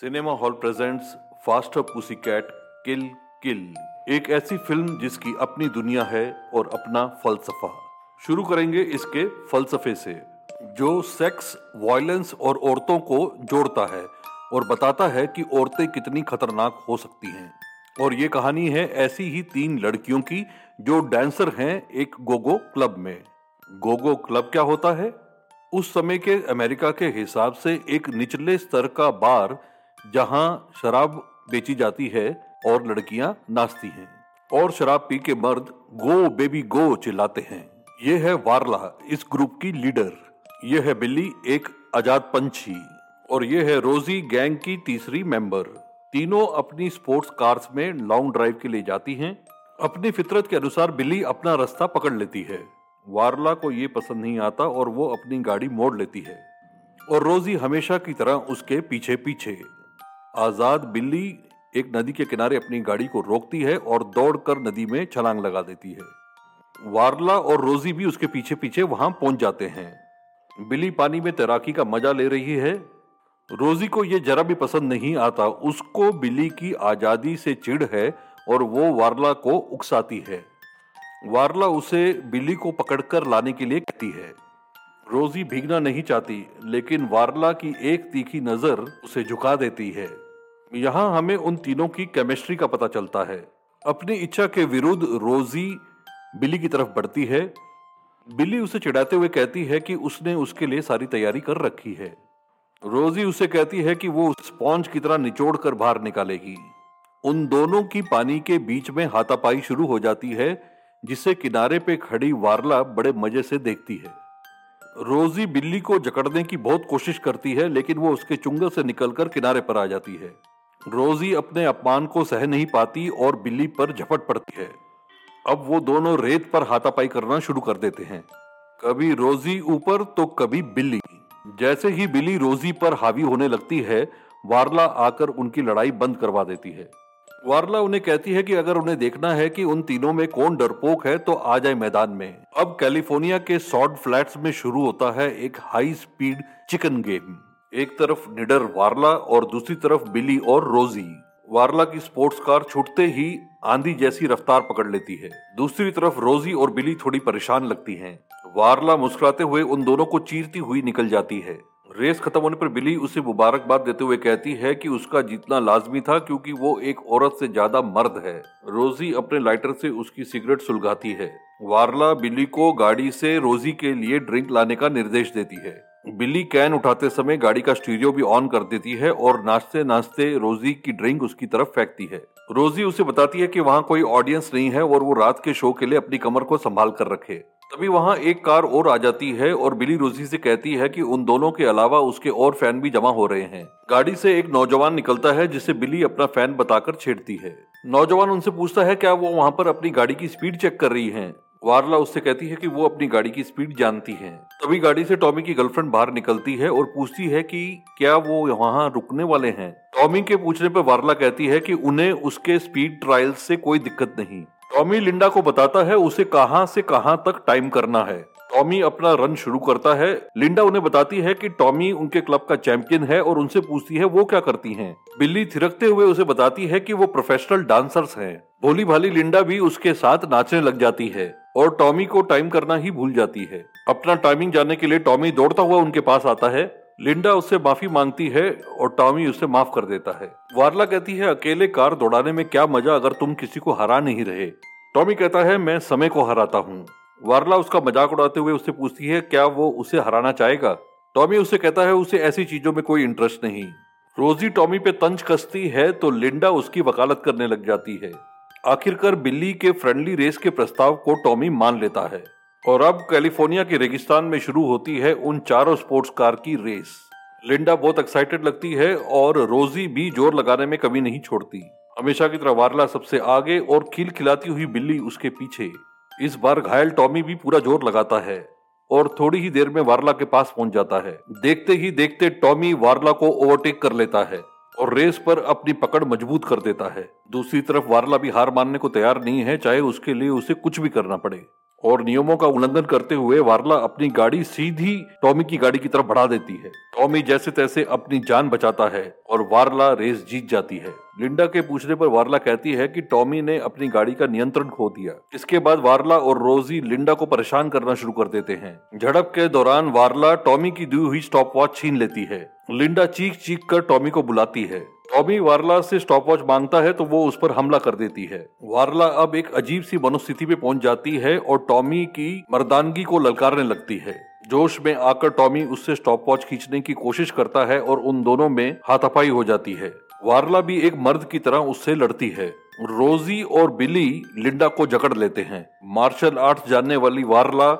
Cinema hall presents faster pussycat kill kill. एक ऐसी film जिसकी अपनी दुनिया है और अपना फलसफा। शुरू करेंगे इसके फलसफे से, जो सेक्स, वायलेंस और औरतों को जोड़ता है और बताता है कि औरतें कितनी खतरनाक हो सकती हैं। और ये कहानी है ऐसी ही तीन लड़कियों की, जो डांसर हैं एक गोगो क्लब में। गोगो क्लब क्या होता है? उस समय के अमेरिका के हिसाब से एक निचले स्तर का बार जहाँ शराब बेची जाती है और लड़कियाँ नाचती हैं। और शराब पी के मर्द गो बेबी गो चिल्लाते हैं। ये है वारला, इस ग्रुप की लीडर। ये है बिल्ली, एक आज़ाद पंछी। और ये है रोजी गैंग की तीसरी मेंबर। तीनों अपनी स्पोर्ट्स कार्स में लॉन्ग ड्राइव के लिए जाती हैं। अपनी फितरत के अनुसार बिल्ली अपना रास्ता पकड़ लेती है। वारला को ये पसंद नहीं आता और वो अपनी गाड़ी मोड़ लेती है। और रोजी हमेशा की तरह उसके पीछे पीछे आज़ाद बिल्ली एक नदी के किनारे अपनी गाड़ी को रोकती है और दौड़कर नदी में छलांग लगा देती है। वारला और रोजी भी उसके पीछे पीछे वहाँ पहुँच जाते हैं। बिल्ली पानी में तैराकी का मज़ा ले रही है। रोजी को यह जरा भी पसंद नहीं आता, उसको बिल्ली की आज़ादी से चिढ़ है और वो वारला को उकसाती है। वारला उसे बिल्ली को पकड़कर लाने के लिए कहती है। रोजी भीगना नहीं चाहती, लेकिन वारला की एक तीखी नज़र उसे झुका देती है। यहाँ हमें उन तीनों की केमिस्ट्री का पता चलता है। अपनी इच्छा के विरुद्ध रोजी बिली की तरफ़ बढ़ती है। बिल्ली उसे चिढ़ाते हुए कहती है कि उसने उसके लिए सारी तैयारी कर रखी है। रोजी उसे कहती है कि वो स्पॉन्ज की तरह निचोड़ कर बाहर निकालेगी। उन दोनों की पानी के बीच में हाथापाई शुरू हो जाती है, जिसे किनारे पे खड़ी वारला बड़े मज़े से देखती है। रोजी बिल्ली को जकड़ने की बहुत कोशिश करती है, लेकिन वो उसके चुंगल से निकलकर किनारे पर आ जाती है। रोजी अपने अपमान को सह नहीं पाती और बिल्ली पर झपट पड़ती है। अब वो दोनों रेत पर हाथापाई करना शुरू कर देते हैं। कभी रोजी ऊपर तो कभी बिल्ली। जैसे ही बिल्ली रोजी पर हावी होने लगती है, वारला आकर उनकी लड़ाई बंद करवा देती है। वारला उन्हें कहती है कि अगर उन्हें देखना है कि उन तीनों में कौन डरपोक है तो आ जाए मैदान में। अब कैलिफ़ोर्निया के सॉड फ्लैट्स में शुरू होता है एक हाई स्पीड चिकन गेम। एक तरफ़ निडर वार्ला और दूसरी तरफ़ बिली और रोजी। वारला की स्पोर्ट्स कार छूटते ही आंधी जैसी रफ्तार पकड़ लेती है। दूसरी तरफ़ रोजी और बिली थोड़ी परेशान लगती हैं। वारला मुस्कुराते हुए उन दोनों को चीरती हुई निकल जाती है। रेस खत्म होने पर बिली उसे मुबारकबाद देते हुए कहती है कि उसका जीतना लाजमी था क्योंकि वो एक औरत से ज़्यादा मर्द है। रोजी अपने लाइटर से उसकी सिगरेट सुलगाती है। वार्ला बिली को गाड़ी से रोजी के लिए ड्रिंक लाने का निर्देश देती है। बिल्ली कैन उठाते समय गाड़ी का स्टीरियो भी ऑन कर देती है और नाचते नाचते रोजी की ड्रिंक उसकी तरफ़ फेंकती है। रोजी उसे बताती है कि वहाँ कोई ऑडियंस नहीं है और वो रात के शो के लिए अपनी कमर को संभाल कर रखे। तभी वहाँ एक कार और आ जाती है और बिली रोजी से कहती है कि उन दोनों के अलावा उसके और फ़ैन भी जमा हो रहे हैं। गाड़ी से एक नौजवान निकलता है जिसे बिली अपना फ़ैन बताकर छेड़ती है। नौजवान उनसे पूछता है, क्या वो वहाँ पर अपनी गाड़ी की स्पीड चेक कर रही है? वारला उससे कहती है कि वो अपनी गाड़ी की स्पीड जानती है। तभी गाड़ी से टॉमी की गर्लफ्रेंड बाहर निकलती है और पूछती है कि क्या वो वहाँ रुकने वाले हैं? टॉमी के पूछने पर वारला कहती है कि उन्हें उसके स्पीड ट्रायल से कोई दिक्कत नहीं। टॉमी लिंडा को बताता है उसे कहाँ से कहाँ तक टाइम करना है। टॉमी अपना रन शुरू करता है। लिंडा उन्हें बताती है कि टॉमी उनके क्लब का चैंपियन है और उनसे पूछती है वो क्या करती हैं। बिल्ली थिरकते हुए उसे बताती है कि वो प्रोफेशनल डांसर्स हैं। भोली भाली लिंडा भी उसके साथ नाचने लग जाती है। और टॉमी को टाइम करना ही भूल जाती है। अपना टाइमिंग जानने के लिए टॉमी दौड़ता हुआ उनके पास आता है। लिंडा उससे माफ़ी मांगती है और टॉमी उसे माफ़ कर देता है। वारला कहती है, अकेले कार दौड़ाने में क्या मज़ा अगर तुम किसी को हरा नहीं रहे? टॉमी कहता है, मैं समय को हराता हूँ। वार्ला उसका मज़ाक उड़ाते हुए उससे पूछती है, क्या वो उसे हराना चाहेगा? टॉमी उसे कहता है, उसे ऐसी चीज़ों में कोई इंटरेस्ट नहीं। रोजी टॉमी पे तंज कसती है तो लिंडा उसकी वकालत करने लग जाती है। आखिरकार बिल्ली के फ्रेंडली रेस के प्रस्ताव को टॉमी मान लेता है। और अब कैलिफ़ोर्निया के रेगिस्तान में शुरू होती है उन चारों स्पोर्ट्स कार की रेस लिंडा बहुत एक्साइटेड लगती है और रोजी भी ज़ोर लगाने में कभी नहीं छोड़ती। हमेशा की तरह वारला सबसे आगे और खिल खिलाती हुई बिल्ली उसके पीछे। इस बार घायल टॉमी भी पूरा ज़ोर लगाता है और थोड़ी ही देर में वारला के पास पहुँच जाता है। देखते ही देखते टॉमी वारला को ओवरटेक कर लेता है। और रेस पर अपनी पकड़ मज़बूत कर देता है। दूसरी तरफ़ वारला भी हार मानने को तैयार नहीं है, चाहे उसके लिए उसे कुछ भी करना पड़े। और नियमों का उल्लंघन करते हुए वारला अपनी गाड़ी सीधी टॉमी की गाड़ी की तरफ़ बढ़ा देती है। टॉमी जैसे तैसे अपनी जान बचाता है। और वारला रेस जीत जाती है। लिंडा के पूछने पर वारला कहती है कि टॉमी ने अपनी गाड़ी का नियंत्रण खो दिया। इसके बाद वारला और रोजी लिंडा को परेशान करना शुरू कर देते हैं। झड़प के दौरान वारला टॉमी की दी हुई स्टॉप वॉच छीन लेती है। लिंडा चीख चीख कर टॉमी को बुलाती है। टॉमी वारला से स्टॉप वॉच माँगता है तो वो उस पर हमला कर देती है। वारला अब एक अजीब सी मनोस्थिति में पहुँच जाती है और टॉमी की मर्दानगी को ललकारने लगती है। जोश में आकर टॉमी उससे स्टॉप वॉच खींचने की कोशिश करता है और उन दोनों में हाथापाई हो जाती है। वारला भी एक मर्द की तरह उससे लड़ती है। रोजी और बिली लिंडा को जकड़ लेते हैं। मार्शल आर्ट जानने वाली वारला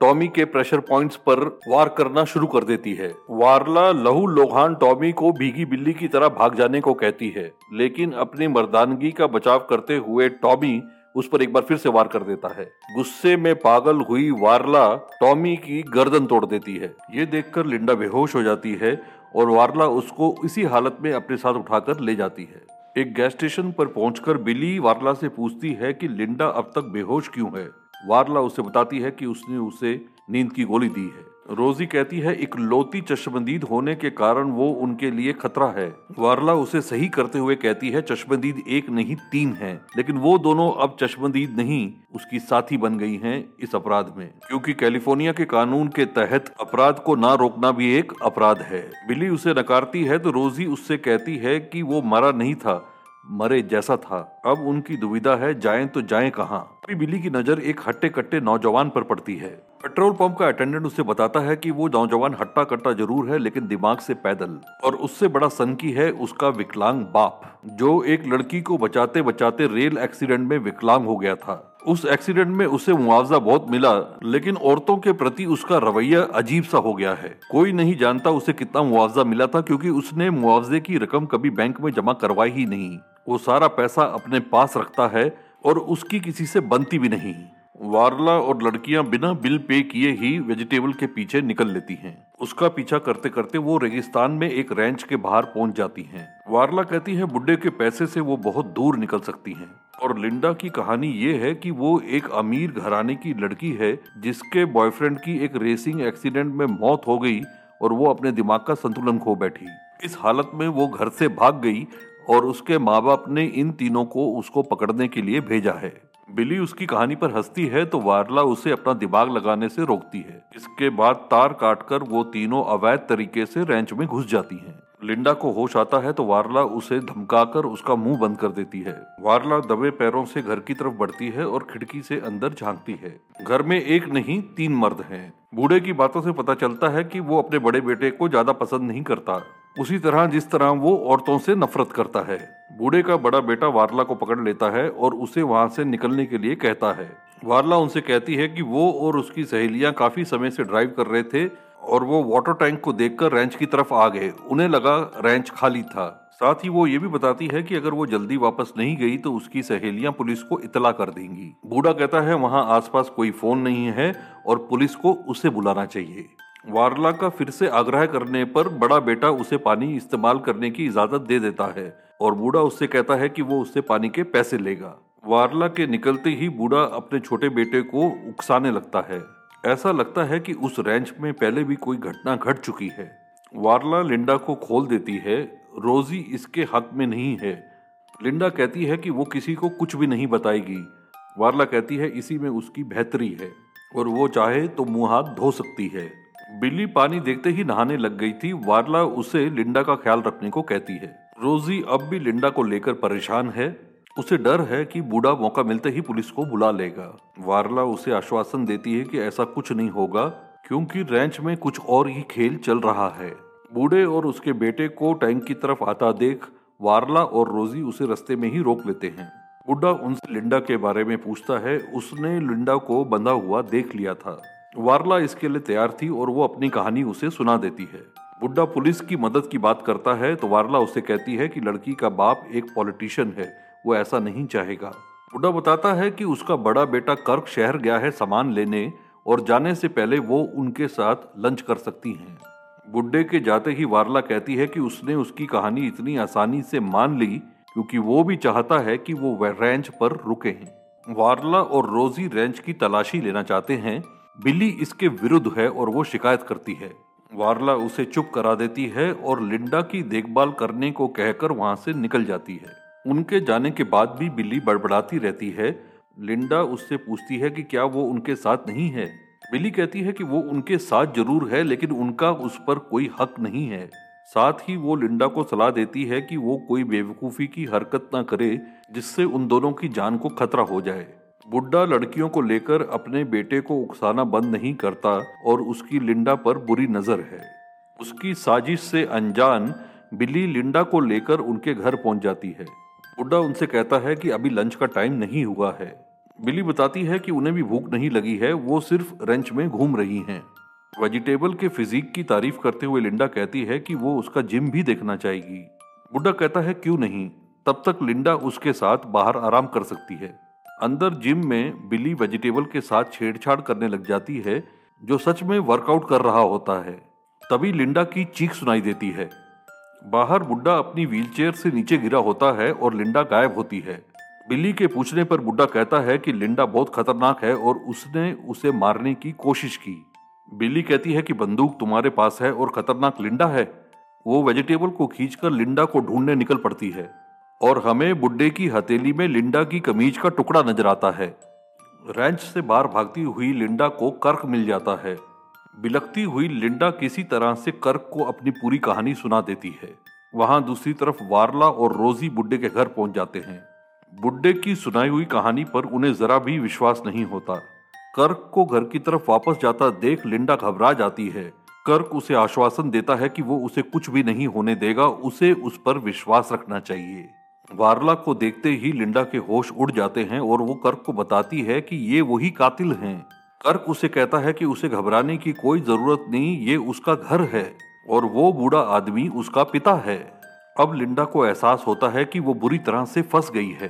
टॉमी के प्रेशर पॉइंट्स पर वार करना शुरू कर देती है। वारला लहू लोहान टॉमी को भीगी बिल्ली की तरह भाग जाने को कहती है, लेकिन अपनी मर्दानगी का बचाव करते हुए टॉमी उस पर एक बार फिर से वार कर देता है। गुस्से में पागल हुई वारला टॉमी की गर्दन तोड़ देती है। ये देखकर लिंडा बेहोश हो जाती है और वारला उसको इसी हालत में अपने साथ उठाकर ले जाती है। एक गैस स्टेशन पर पहुंचकर बिली वारला से पूछती है कि लिंडा अब तक बेहोश क्यों है? वारला उसे बताती है कि उसने उसे नींद की गोली दी है। रोजी कहती है, एक लोती चश्मदीद होने के कारण वो उनके लिए खतरा है। वारला उसे सही करते हुए कहती है, चश्मदीद एक नहीं, तीन है। लेकिन वो दोनों अब चश्मदीद नहीं, उसकी साथी बन गई हैं इस अपराध में। क्योंकि कैलिफ़ोर्निया के कानून के तहत अपराध को ना रोकना भी एक अपराध है। बिली उसे नकारती है तो रोजी उससे कहती है कि वो मरा नहीं था। मरे जैसा था। अब उनकी दुविधा है, जाएँ तो जाएँ कहाँ? अभी की नज़र एक हट्टे कट्टे नौजवान पर पड़ती है। पेट्रोल पंप का अटेंडेंट उसे बताता है कि वो नौजवान हट्टा कट्टा ज़रूर है, लेकिन दिमाग से पैदल। और उससे बड़ा सनकी है, उसका विकलांग बाप, जो एक लड़की को बचाते बचाते रेल एक्सीडेंट में विकलांग हो गया था। उस एक्सीडेंट में उसे मुआवजा बहुत मिला, लेकिन औरतों के प्रति उसका रवैया अजीब सा हो गया है कोई नहीं जानता उसे कितना मुआवजा मिला था, क्योंकि उसने मुआवजे की रकम कभी बैंक में जमा करवाई ही नहीं वो सारा पैसा अपने पास रखता है और उसकी किसी से बनती भी नहीं वारला और लड़कियाँ बिना बिल पे किए ही वेजिटेबल के पीछे निकल लेती हैं। उसका पीछा करते करते वो रेगिस्तान में एक रेंच के बाहर पहुँच जाती हैं। वारला कहती है, बुड्ढे के पैसे से वो बहुत दूर निकल सकती हैं। और लिंडा की कहानी ये है कि वो एक अमीर घराने की लड़की है, जिसके बॉयफ्रेंड की एक रेसिंग एक्सीडेंट में मौत हो गई और वो अपने दिमाग का संतुलन खो बैठी। इस हालत में वो घर से भाग गई और उसके माँ बाप ने इन तीनों को उसको पकड़ने के लिए भेजा है। बिली उसकी कहानी पर हंसती है तो वारला उसे अपना दिमाग लगाने से रोकती है। इसके बाद तार काटकर वो तीनों अवैध तरीके से रेंच में घुस जाती हैं। लिंडा को होश आता है तो वारला उसे धमकाकर उसका मुँह बंद कर देती है। वारला दबे पैरों से घर की तरफ़ बढ़ती है और खिड़की से अंदर झांकती है। घर में एक नहीं, तीन मर्द हैं। बूढ़े की बातों से पता चलता है कि वो अपने बड़े बेटे को ज़्यादा पसंद नहीं करता। उसी तरह जिस तरह वो औरतों से नफरत करता है। बूढ़े का बड़ा बेटा वारला को पकड़ लेता है और उसे वहाँ से निकलने के लिए कहता है। वारला उनसे कहती है कि वो और उसकी सहेलियाँ काफ़ी समय से ड्राइव कर रहे थे और वो वाटर टैंक को देखकर रेंच की तरफ़ आ गए। उन्हें लगा रेंच खाली था। साथ ही वो ये भी बताती है कि अगर वो जल्दी वापस नहीं गई तो उसकी सहेलियाँ पुलिस को इतला कर देंगी। बूढ़ा कहता है, वहाँ आसपास कोई फ़ोन नहीं है और पुलिस को उसे बुलाना चाहिए। वारला का फिर से आग्रह करने पर बड़ा बेटा उसे पानी इस्तेमाल करने की इजाज़त दे देता है और बूढ़ा उससे कहता है कि वो उससे पानी के पैसे लेगा। वारला के निकलते ही बूढ़ा अपने छोटे बेटे को उकसाने लगता है। ऐसा लगता है कि उस रेंच में पहले भी कोई घटना घट चुकी है। वारला लिंडा को खोल देती है। रोजी इसके हक में नहीं है। लिंडा कहती है कि वो किसी को कुछ भी नहीं बताएगी। वारला कहती है, इसी में उसकी बेहतरी है और वो चाहे तो मुँह हाथ धो सकती है। बिल्ली पानी देखते ही नहाने लग गई थी। वारला उसे लिंडा का ख्याल रखने को कहती है। रोजी अब भी लिंडा को लेकर परेशान है। उसे डर है कि बूढ़ा मौका मिलते ही पुलिस को बुला लेगा। वारला उसे आश्वासन देती है कि ऐसा कुछ नहीं होगा, क्योंकि रेंच में कुछ और ही खेल चल रहा है। बूढ़े और उसके बेटे को टैंक की तरफ़ आता देख, वारला और रोजी उसे रस्ते में ही रोक लेते हैं। बुढ़ा उनसे लिंडा के बारे में पूछता है, उसने लिंडा को बंधा हुआ देख लिया था। वारला इसके लिए तैयार थी और वो अपनी कहानी उसे सुना देती है। बुड्ढा पुलिस की मदद की बात करता है तो वारला उसे कहती है कि लड़की का बाप एक पॉलिटिशियन है वो ऐसा नहीं चाहेगा। बुड्ढा बताता है कि उसका बड़ा बेटा कर्क शहर गया है सामान लेने और जाने से पहले वो उनके साथ लंच कर सकती हैं। बुड्ढे के जाते ही वारला कहती है कि उसने उसकी कहानी इतनी आसानी से मान ली क्योंकि वो भी चाहता है कि वो रेंच पर रुके हैं। वारला और रोजी रेंच की तलाशी लेना चाहते हैं। बिल्ली इसके विरुद्ध है और वो शिकायत करती है। वारला उसे चुप करा देती है और लिंडा की देखभाल करने को कहकर वहाँ से निकल जाती है। उनके जाने के बाद भी बिल्ली बड़बड़ाती रहती है। लिंडा उससे पूछती है कि क्या वो उनके साथ नहीं है? बिल्ली कहती है कि वो उनके साथ ज़रूर है, लेकिन उनका उस पर कोई हक नहीं है। साथ ही वो लिंडा को सलाह देती है कि वो कोई बेवकूफ़ी की हरकत ना करे, जिससे उन दोनों की जान को खतरा हो जाए। बुड्ढा लड़कियों को लेकर अपने बेटे को उकसाना बंद नहीं करता और उसकी लिंडा पर बुरी नज़र है। उसकी साजिश से अनजान बिल्ली लिंडा को लेकर उनके घर पहुँच जाती है। बुढ़ा उनसे कहता है कि अभी लंच का टाइम नहीं हुआ है। बिल्ली बताती है कि उन्हें भी भूख नहीं लगी है, वो सिर्फ़ रेंच में घूम रही हैं। वेजिटेबल के फिजिक की तारीफ़ करते हुए लिंडा कहती है कि वो उसका जिम भी देखना चाहेगी। बुढ़ा कहता है, क्यों नहीं? तब तक लिंडा उसके साथ बाहर आराम कर सकती है। अंदर जिम में बिल्ली वेजिटेबल के साथ छेड़छाड़ करने लग जाती है, जो सच में वर्कआउट कर रहा होता है। तभी लिंडा की चीख सुनाई देती है। बाहर बुड्ढा अपनी व्हीलचेयर से नीचे गिरा होता है और लिंडा गायब होती है। बिल्ली के पूछने पर बुड्ढा कहता है कि लिंडा बहुत खतरनाक है और उसने उसे मारने की कोशिश की। बिल्ली कहती है कि बंदूक तुम्हारे पास है और खतरनाक लिंडा है। वो वेजिटेबल को खींचकर लिंडा को ढूँढने निकल पड़ती है और हमें बुड्ढे की हथेली में लिंडा की कमीज का टुकड़ा नज़र आता है। रैंच से बाहर भागती हुई लिंडा को कर्क मिल जाता है। बिलखती हुई लिंडा किसी तरह से कर्क को अपनी पूरी कहानी सुना देती है। वहाँ दूसरी तरफ़ वारला और रोजी बुड्ढे के घर पहुँच जाते हैं। बुड्ढे की सुनाई हुई कहानी पर उन्हें जरा भी विश्वास नहीं होता। कर्क को घर की तरफ़ वापस जाता देख लिंडा घबरा जाती है। कर्क उसे आश्वासन देता है कि वो उसे कुछ भी नहीं होने देगा, उसे उस पर विश्वास रखना चाहिए। वारला को देखते ही लिंडा के होश उड़ जाते हैं और वो कर्क को बताती है कि ये वही कातिल हैं। कर्क उसे कहता है कि उसे घबराने की कोई ज़रूरत नहीं, ये उसका घर है और वो बूढ़ा आदमी उसका पिता है। अब लिंडा को एहसास होता है कि वो बुरी तरह से फंस गई है।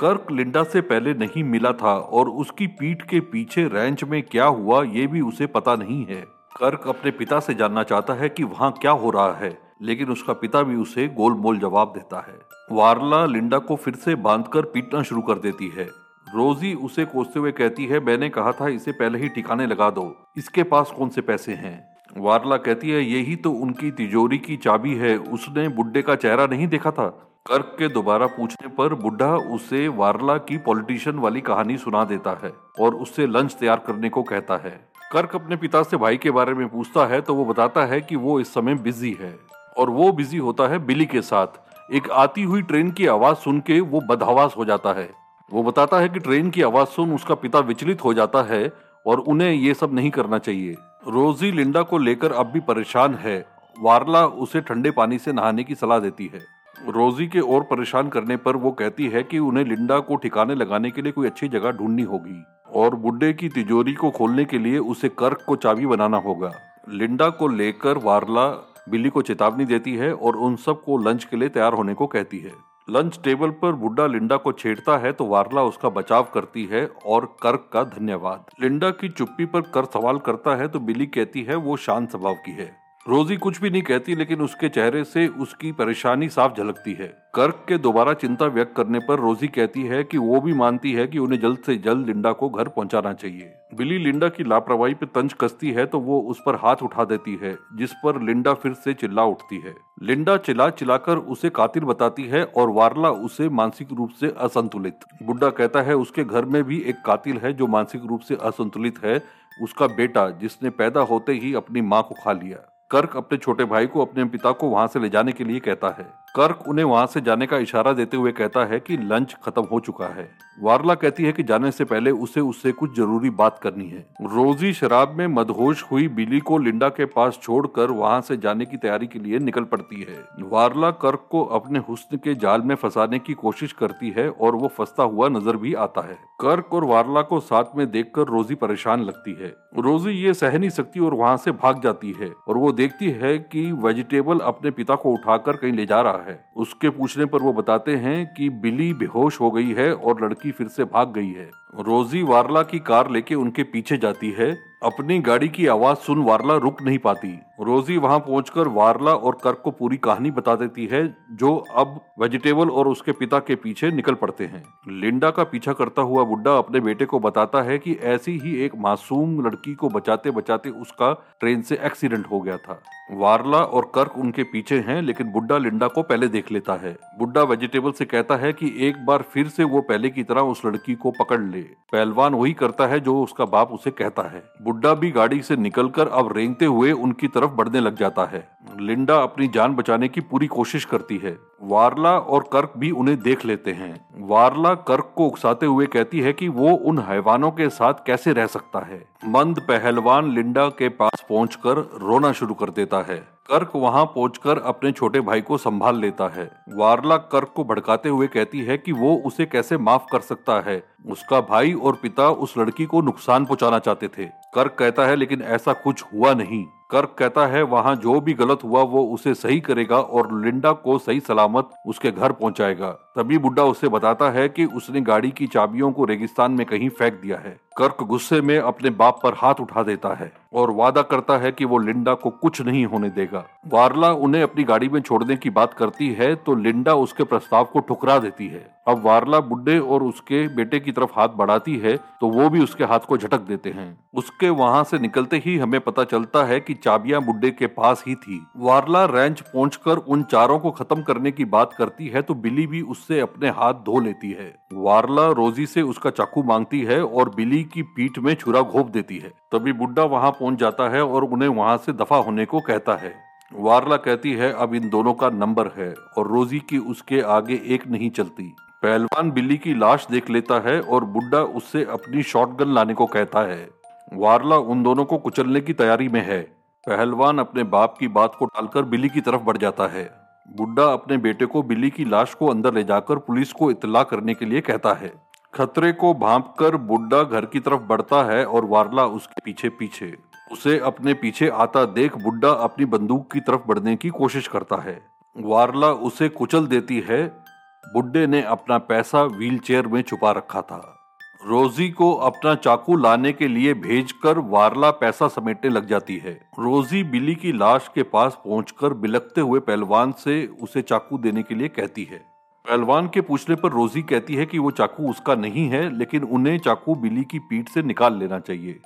कर्क लिंडा से पहले नहीं मिला था और उसकी पीठ के पीछे रैंच में क्या हुआ, ये भी उसे पता नहीं है। कर्क अपने पिता से जानना चाहता है कि वहाँ क्या हो रहा है, लेकिन उसका पिता भी उसे गोलमोल जवाब देता है। वारला लिंडा को फिर से बांधकर पीटना शुरू कर देती है। रोजी उसे कोसते हुए कहती है, मैंने कहा था इसे पहले ही ठिकाने लगा दो। इसके पास कौन से पैसे हैं? वारला कहती है, यही तो उनकी तिजोरी की चाबी है। उसने बुड्ढे का चेहरा नहीं देखा था? कर्क के दोबारा पूछने पर बुढ़ा उसे वारला की पॉलिटिशियन वाली कहानी सुना देता है और उससे लंच तैयार करने को कहता है। कर्क अपने पिता से भाई के बारे में पूछता है तो वो बताता है कि वो इस समय बिज़ी है और वो बिज़ी होता है बिली के साथ। एक आती हुई ट्रेन की आवाज़ सुन के वो बदहवास हो जाता है। वो बताता है कि ट्रेन की आवाज़ सुन उसका पिता विचलित हो जाता है और उन्हें ये सब नहीं करना चाहिए। रोजी लिंडा को लेकर अब भी परेशान है। वारला उसे ठंडे पानी से नहाने की सलाह देती है। रोजी के और परेशान करने पर वो कहती है कि उन्हें लिंडा को ठिकाने लगाने के लिए कोई अच्छी जगह ढूंढनी होगी और बुड्ढे की तिजोरी को खोलने के लिए उसे कर्क को चाबी बनाना होगा। लिंडा को लेकर वारला बिल्ली को चेतावनी देती है और उन सबको लंच के लिए तैयार होने को कहती है। लंच टेबल पर बुड्ढा लिंडा को छेड़ता है तो वार्ला उसका बचाव करती है और कर्क का धन्यवाद। लिंडा की चुप्पी पर कर सवाल करता है तो बिली कहती है, वो शांत स्वभाव की है। रोजी कुछ भी नहीं कहती, लेकिन उसके चेहरे से उसकी परेशानी साफ़ झलकती है। कर्क के दोबारा चिंता व्यक्त करने पर रोजी कहती है कि वो भी मानती है कि उन्हें जल्द से जल्द लिंडा को घर पहुंचाना चाहिए। बिली लिंडा की लापरवाही पे तंज कसती है तो वो उस पर हाथ उठा देती है, जिस पर लिंडा फिर से चिल्ला उठती है। लिंडा चिल्ला चिल्लाकर उसे कातिल बताती है और वारला उसे मानसिक रूप से असंतुलित। बुड्ढा कहता है, उसके घर में भी एक कातिल है जो मानसिक रूप से असंतुलित है, उसका बेटा जिसने पैदा होते ही अपनी माँ को खा लिया। कर्क अपने छोटे भाई को, अपने पिता को वहाँ से ले जाने के लिए कहता है। कर्क उन्हें वहाँ से जाने का इशारा देते हुए कहता है कि लंच खत्म हो चुका है। वारला कहती है कि जाने से पहले उसे उससे कुछ ज़रूरी बात करनी है। रोजी शराब में मदहोश हुई बिली को लिंडा के पास छोड़कर वहाँ से जाने की तैयारी के लिए निकल पड़ती है। वारला कर्क को अपने हुस्न के जाल में फंसाने की कोशिश करती है और वो फंसता हुआ नज़र भी आता है। कर्क और वारला को साथ में देखकर रोजी परेशान लगती है। रोजी ये सह नहीं सकती और वहाँ से भाग जाती है और वो देखती है कि वेजिटेबल अपने पिता को उठाकर कहीं ले जा रहा है। उसके पूछने पर वो बताते हैं कि बिली बेहोश हो गई है और लड़की फिर से भाग गई है। रोजी वारला की कार लेके उनके पीछे जाती है। अपनी गाड़ी की आवाज़ सुन वारला रुक नहीं पाती। रोजी वहाँ पहुंचकर वारला और कर्क को पूरी कहानी बता देती है, जो अब वेजिटेबल और उसके पिता के पीछे निकल पड़ते हैं। लिंडा का पीछा करता हुआ बुड्ढा अपने बेटे को बताता है कि ऐसी ही एक मासूम लड़की को बचाते बचाते उसका ट्रेन से एक्सीडेंट हो गया था। वारला और कर्क उनके पीछे हैं, लेकिन बुड्ढा लिंडा को पहले देख लेता है। बुड्ढा वेजिटेबल से कहता है कि एक बार फिर से वो पहले की तरह उस लड़की को पकड़ ले। पहलवान वही करता है जो उसका बाप उसे कहता है। बुड्ढा भी गाड़ी से निकलकर अब रेंगते हुए उनकी तरफ़ बढ़ने लग जाता है। लिंडा अपनी जान बचाने की पूरी कोशिश करती है। वारला और कर्क भी उन्हें देख लेते हैं। वारला कर्क को उकसाते हुए कहती है कि वो उन हैवानों के साथ कैसे रह सकता है। मंद पहलवान लिंडा के पास पहुंचकर रोना शुरू कर देता है। कर्क वहाँ पहुंचकर अपने छोटे भाई को संभाल लेता है। वारला कर्क को भड़काते हुए कहती है कि वो उसे कैसे माफ़ कर सकता है। उसका भाई और पिता उस लड़की को नुकसान पहुंचाना चाहते थे। कर्क कहता है, लेकिन ऐसा कुछ हुआ नहीं। कर्क कहता है, वहाँ जो भी गलत हुआ, वो उसे सही करेगा और लिंडा को सही सलामत उसके घर पहुँचाएगा। तभी बुड्ढा उसे बताता है कि उसने गाड़ी की चाबियों को रेगिस्तान में कहीं फेंक दिया है। कर्क गुस्से में अपने बाप पर हाथ उठा देता है और वादा करता है कि वो लिंडा को कुछ नहीं होने देगा। वारला उन्हें अपनी गाड़ी में छोड़ने की बात करती है तो लिंडा उसके प्रस्ताव को ठुकरा देती है। अब वारला बुड्ढे और उसके बेटे की तरफ़ हाथ बढ़ाती है तो वो भी उसके हाथ को झटक देते हैं। उसके वहाँ से निकलते ही हमें पता चलता है कि चाबियाँ बुड्ढे के पास ही थी। वारला रेंच पहुंचकर उन चारों को खत्म करने की बात करती है तो बिली भी उससे अपने हाथ धो लेती है। वारला रोजी से उसका चाकू मांगती है और बिली की पीठ में छुरा घोप देती है। तभी बुड्ढा वहाँ पहुँच जाता है और उन्हें वहाँ से दफ़ा होने को कहता है। वारला कहती है, अब इन दोनों का नंबर है। और रोजी की उसके आगे एक नहीं चलती। पहलवान बिल्ली की लाश देख लेता है और बुड्ढा उससे अपनी शॉटगन लाने को कहता है। वारला उन दोनों को कुचलने की तैयारी में है। पहलवान अपने बाप की बात को टालकर बिल्ली की तरफ़ बढ़ जाता है। बुड्ढा अपने बेटे को बिल्ली की लाश को अंदर ले जाकर पुलिस को इतला करने के लिए कहता है। खतरे को भाप कर बुड्ढा घर की तरफ़ बढ़ता है और वारला उसके पीछे पीछे। उसे अपने पीछे आता देख बुड्ढा अपनी बंदूक की तरफ़ बढ़ने की कोशिश करता है। वारला उसे कुचल देती है बुड्ढे ने अपना पैसा व्हीलचेयर में छुपा रखा था। रोजी को अपना चाकू लाने के लिए भेजकर वारला पैसा समेटने लग जाती है। रोजी बिली की लाश के पास पहुंचकर बिलकते हुए पहलवान से उसे चाकू देने के लिए कहती है। पहलवान के पूछने पर रोजी कहती है कि वो चाकू उसका नहीं है, लेकिन उन्हें चाकू बिली की पीठ से निकाल लेना चाहिए।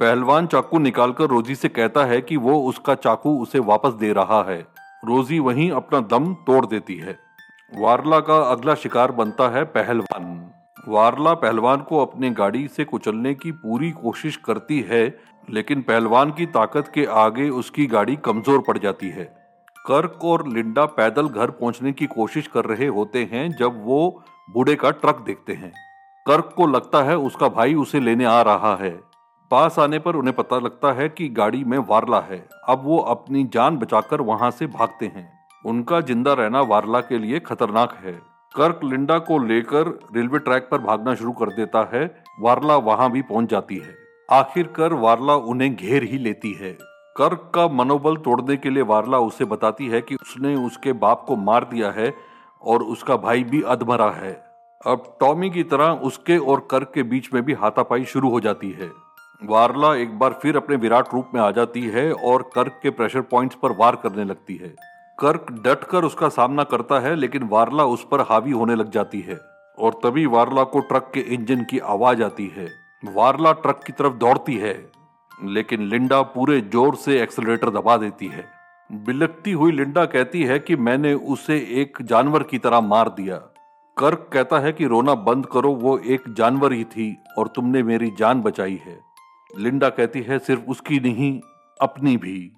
पहलवान चाकू निकालकर रोजी से कहता है कि वो उसका चाकू उसे वापस दे रहा है। रोजी वहीं अपना दम तोड़ देती है। वारला का अगला शिकार बनता है पहलवान। वारला पहलवान को अपनी गाड़ी से कुचलने की पूरी कोशिश करती है, लेकिन पहलवान की ताकत के आगे उसकी गाड़ी कमज़ोर पड़ जाती है। कर्क और लिंडा पैदल घर पहुँचने की कोशिश कर रहे होते हैं जब वो बूढ़े का ट्रक देखते हैं। कर्क को लगता है उसका भाई उसे लेने आ रहा है। पास आने पर उन्हें पता लगता है कि गाड़ी में वारला है। अब वो अपनी जान बचाकर वहाँ से भागते हैं। उनका ज़िंदा रहना वारला के लिए खतरनाक है। कर्क लिंडा को लेकर रेलवे ट्रैक पर भागना शुरू कर देता है। वारला वहाँ भी पहुँच जाती है। आखिरकार वारला उन्हें घेर ही लेती है। कर्क का मनोबल तोड़ने के लिए वारला उसे बताती है कि उसने उसके बाप को मार दिया है और उसका भाई भी अधमरा है। अब टॉमी की तरह उसके और कर्क के बीच में भी हाथापाई शुरू हो जाती है। वारला एक बार फिर अपने विराट रूप में आ जाती है और कर्क के प्रेशर पॉइंट्स पर वार करने लगती है। कर्क डट कर उसका सामना करता है, लेकिन वारला उस पर हावी होने लग जाती है, और तभी वारला को ट्रक के इंजन की आवाज़ आती है। वारला ट्रक की तरफ़ दौड़ती है, लेकिन लिंडा पूरे ज़ोर से एक्सलेटर दबा देती है। बिलकती हुई लिंडा कहती है कि मैंने उसे एक जानवर की तरह मार दिया। कर्क कहता है कि रोना बंद करो, वो एक जानवर ही थी, और तुमने मेरी जान बचाई है। लिंडा कहती है, सिर्फ़ उसकी नहीं, अपनी भी।